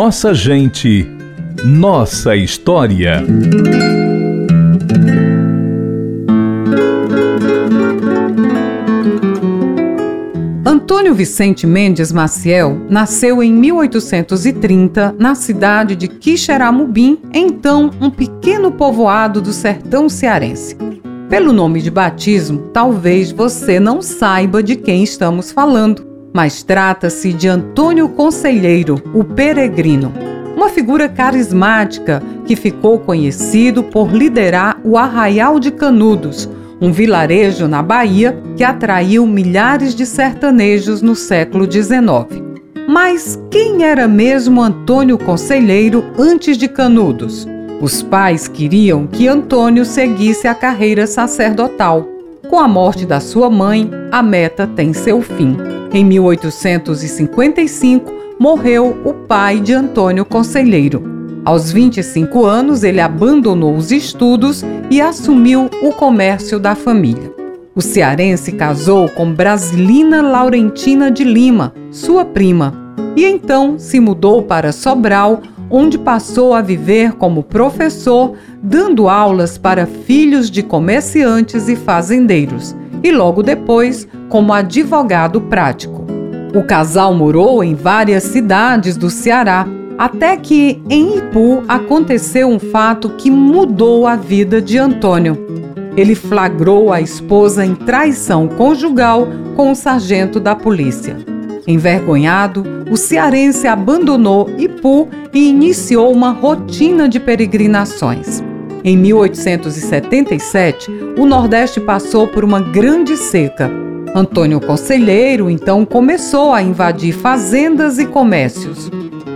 Nossa gente, nossa história. Antônio Vicente Mendes Maciel nasceu em 1830 na cidade de Quixeramobim, então um pequeno povoado do sertão cearense. Pelo nome de batismo, talvez você não saiba de quem estamos falando, mas trata-se de Antônio Conselheiro, o Peregrino, uma figura carismática que ficou conhecido por liderar o Arraial de Canudos, um vilarejo na Bahia que atraiu milhares de sertanejos no século XIX. Mas quem era mesmo Antônio Conselheiro antes de Canudos? Os pais queriam que Antônio seguisse a carreira sacerdotal. Com a morte da sua mãe, a meta tem seu fim. Em 1855, morreu o pai de Antônio Conselheiro. Aos 25 anos, ele abandonou os estudos e assumiu o comércio da família. O cearense casou com Brasilina Laurentina de Lima, sua prima, e então se mudou para Sobral, onde passou a viver como professor, dando aulas para filhos de comerciantes e fazendeiros, e logo depois como advogado prático. O casal morou em várias cidades do Ceará, até que em Ipu aconteceu um fato que mudou a vida de Antônio. Ele flagrou a esposa em traição conjugal com o sargento da polícia. Envergonhado, o cearense abandonou Ipu e iniciou uma rotina de peregrinações. Em 1877, o Nordeste passou por uma grande seca. Antônio Conselheiro então começou a invadir fazendas e comércios.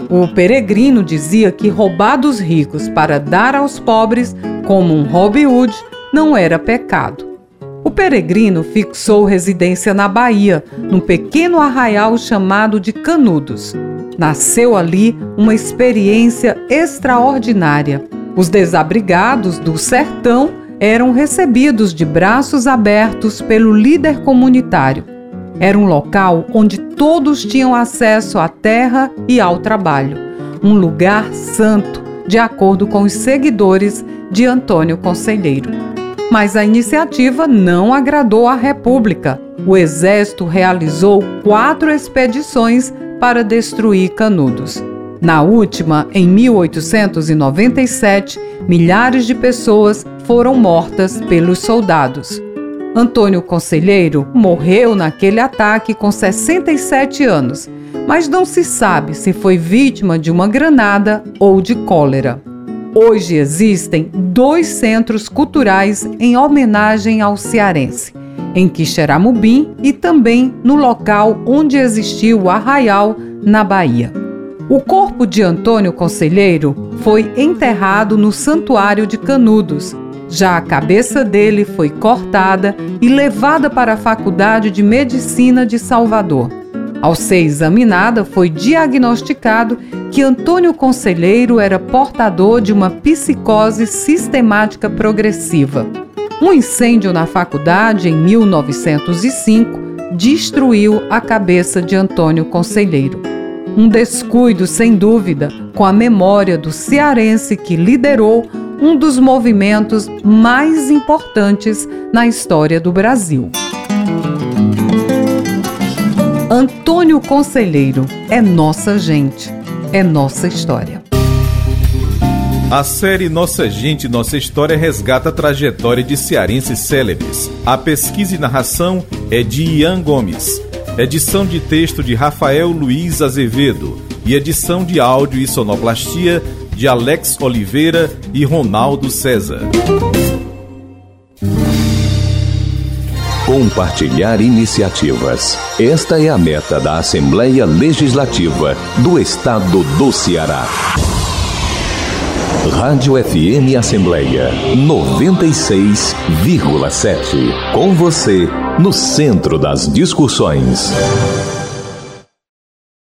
O peregrino dizia que roubar dos ricos para dar aos pobres, como um Robin Hood, não era pecado. O peregrino fixou residência na Bahia, num pequeno arraial chamado de Canudos. Nasceu ali uma experiência extraordinária. Os desabrigados do sertão eram recebidos de braços abertos pelo líder comunitário. Era um local onde todos tinham acesso à terra e ao trabalho. Um lugar santo, de acordo com os seguidores de Antônio Conselheiro. Mas a iniciativa não agradou à República. O exército realizou quatro expedições para destruir Canudos. Na última, em 1897, milhares de pessoas foram mortas pelos soldados. Antônio Conselheiro morreu naquele ataque com 67 anos, mas não se sabe se foi vítima de uma granada ou de cólera. Hoje existem dois centros culturais em homenagem ao cearense, em Quixeramobim e também no local onde existiu o arraial, na Bahia. O corpo de Antônio Conselheiro foi enterrado no Santuário de Canudos. Já a cabeça dele foi cortada e levada para a Faculdade de Medicina de Salvador. Ao ser examinada, foi diagnosticado que Antônio Conselheiro era portador de uma psicose sistemática progressiva. Um incêndio na faculdade em 1905 destruiu a cabeça de Antônio Conselheiro. Um descuido, sem dúvida, com a memória do cearense que liderou um dos movimentos mais importantes na história do Brasil. Antônio Conselheiro é nossa gente, é nossa história. A série Nossa Gente, Nossa História resgata a trajetória de cearenses célebres. A pesquisa e narração é de Ian Gomes. Edição de texto de Rafael Luiz Azevedo. E edição de áudio e sonoplastia de Alex Oliveira e Ronaldo César. Compartilhar iniciativas. Esta é a meta da Assembleia Legislativa do Estado do Ceará. Rádio FM Assembleia 96,7. Com você, no centro das discussões.